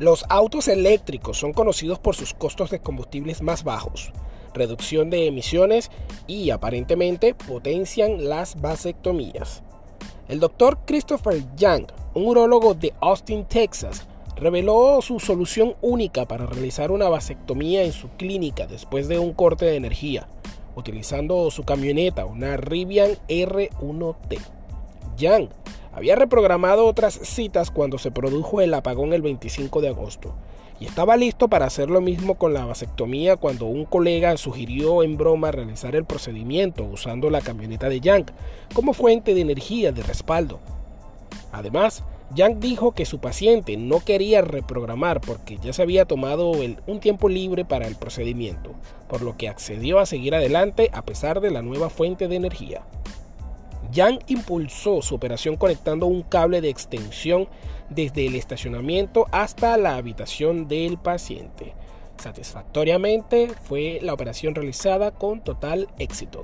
Los autos eléctricos son conocidos por sus costos de combustibles más bajos, reducción de emisiones y aparentemente potencian las vasectomías. El doctor Christopher Young, un urólogo de Austin, Texas, reveló su solución única para realizar una vasectomía en su clínica después de un corte de energía, utilizando su camioneta, una Rivian R1T. Young había reprogramado otras citas cuando se produjo el apagón el 25 de agosto y estaba listo para hacer lo mismo con la vasectomía cuando un colega sugirió en broma realizar el procedimiento usando la camioneta de Yang como fuente de energía de respaldo. Además, Yang dijo que su paciente no quería reprogramar porque ya se había tomado un tiempo libre para el procedimiento, por lo que accedió a seguir adelante a pesar de la nueva fuente de energía. Yang impulsó su operación conectando un cable de extensión desde el estacionamiento hasta la habitación del paciente. Satisfactoriamente fue la operación realizada con total éxito.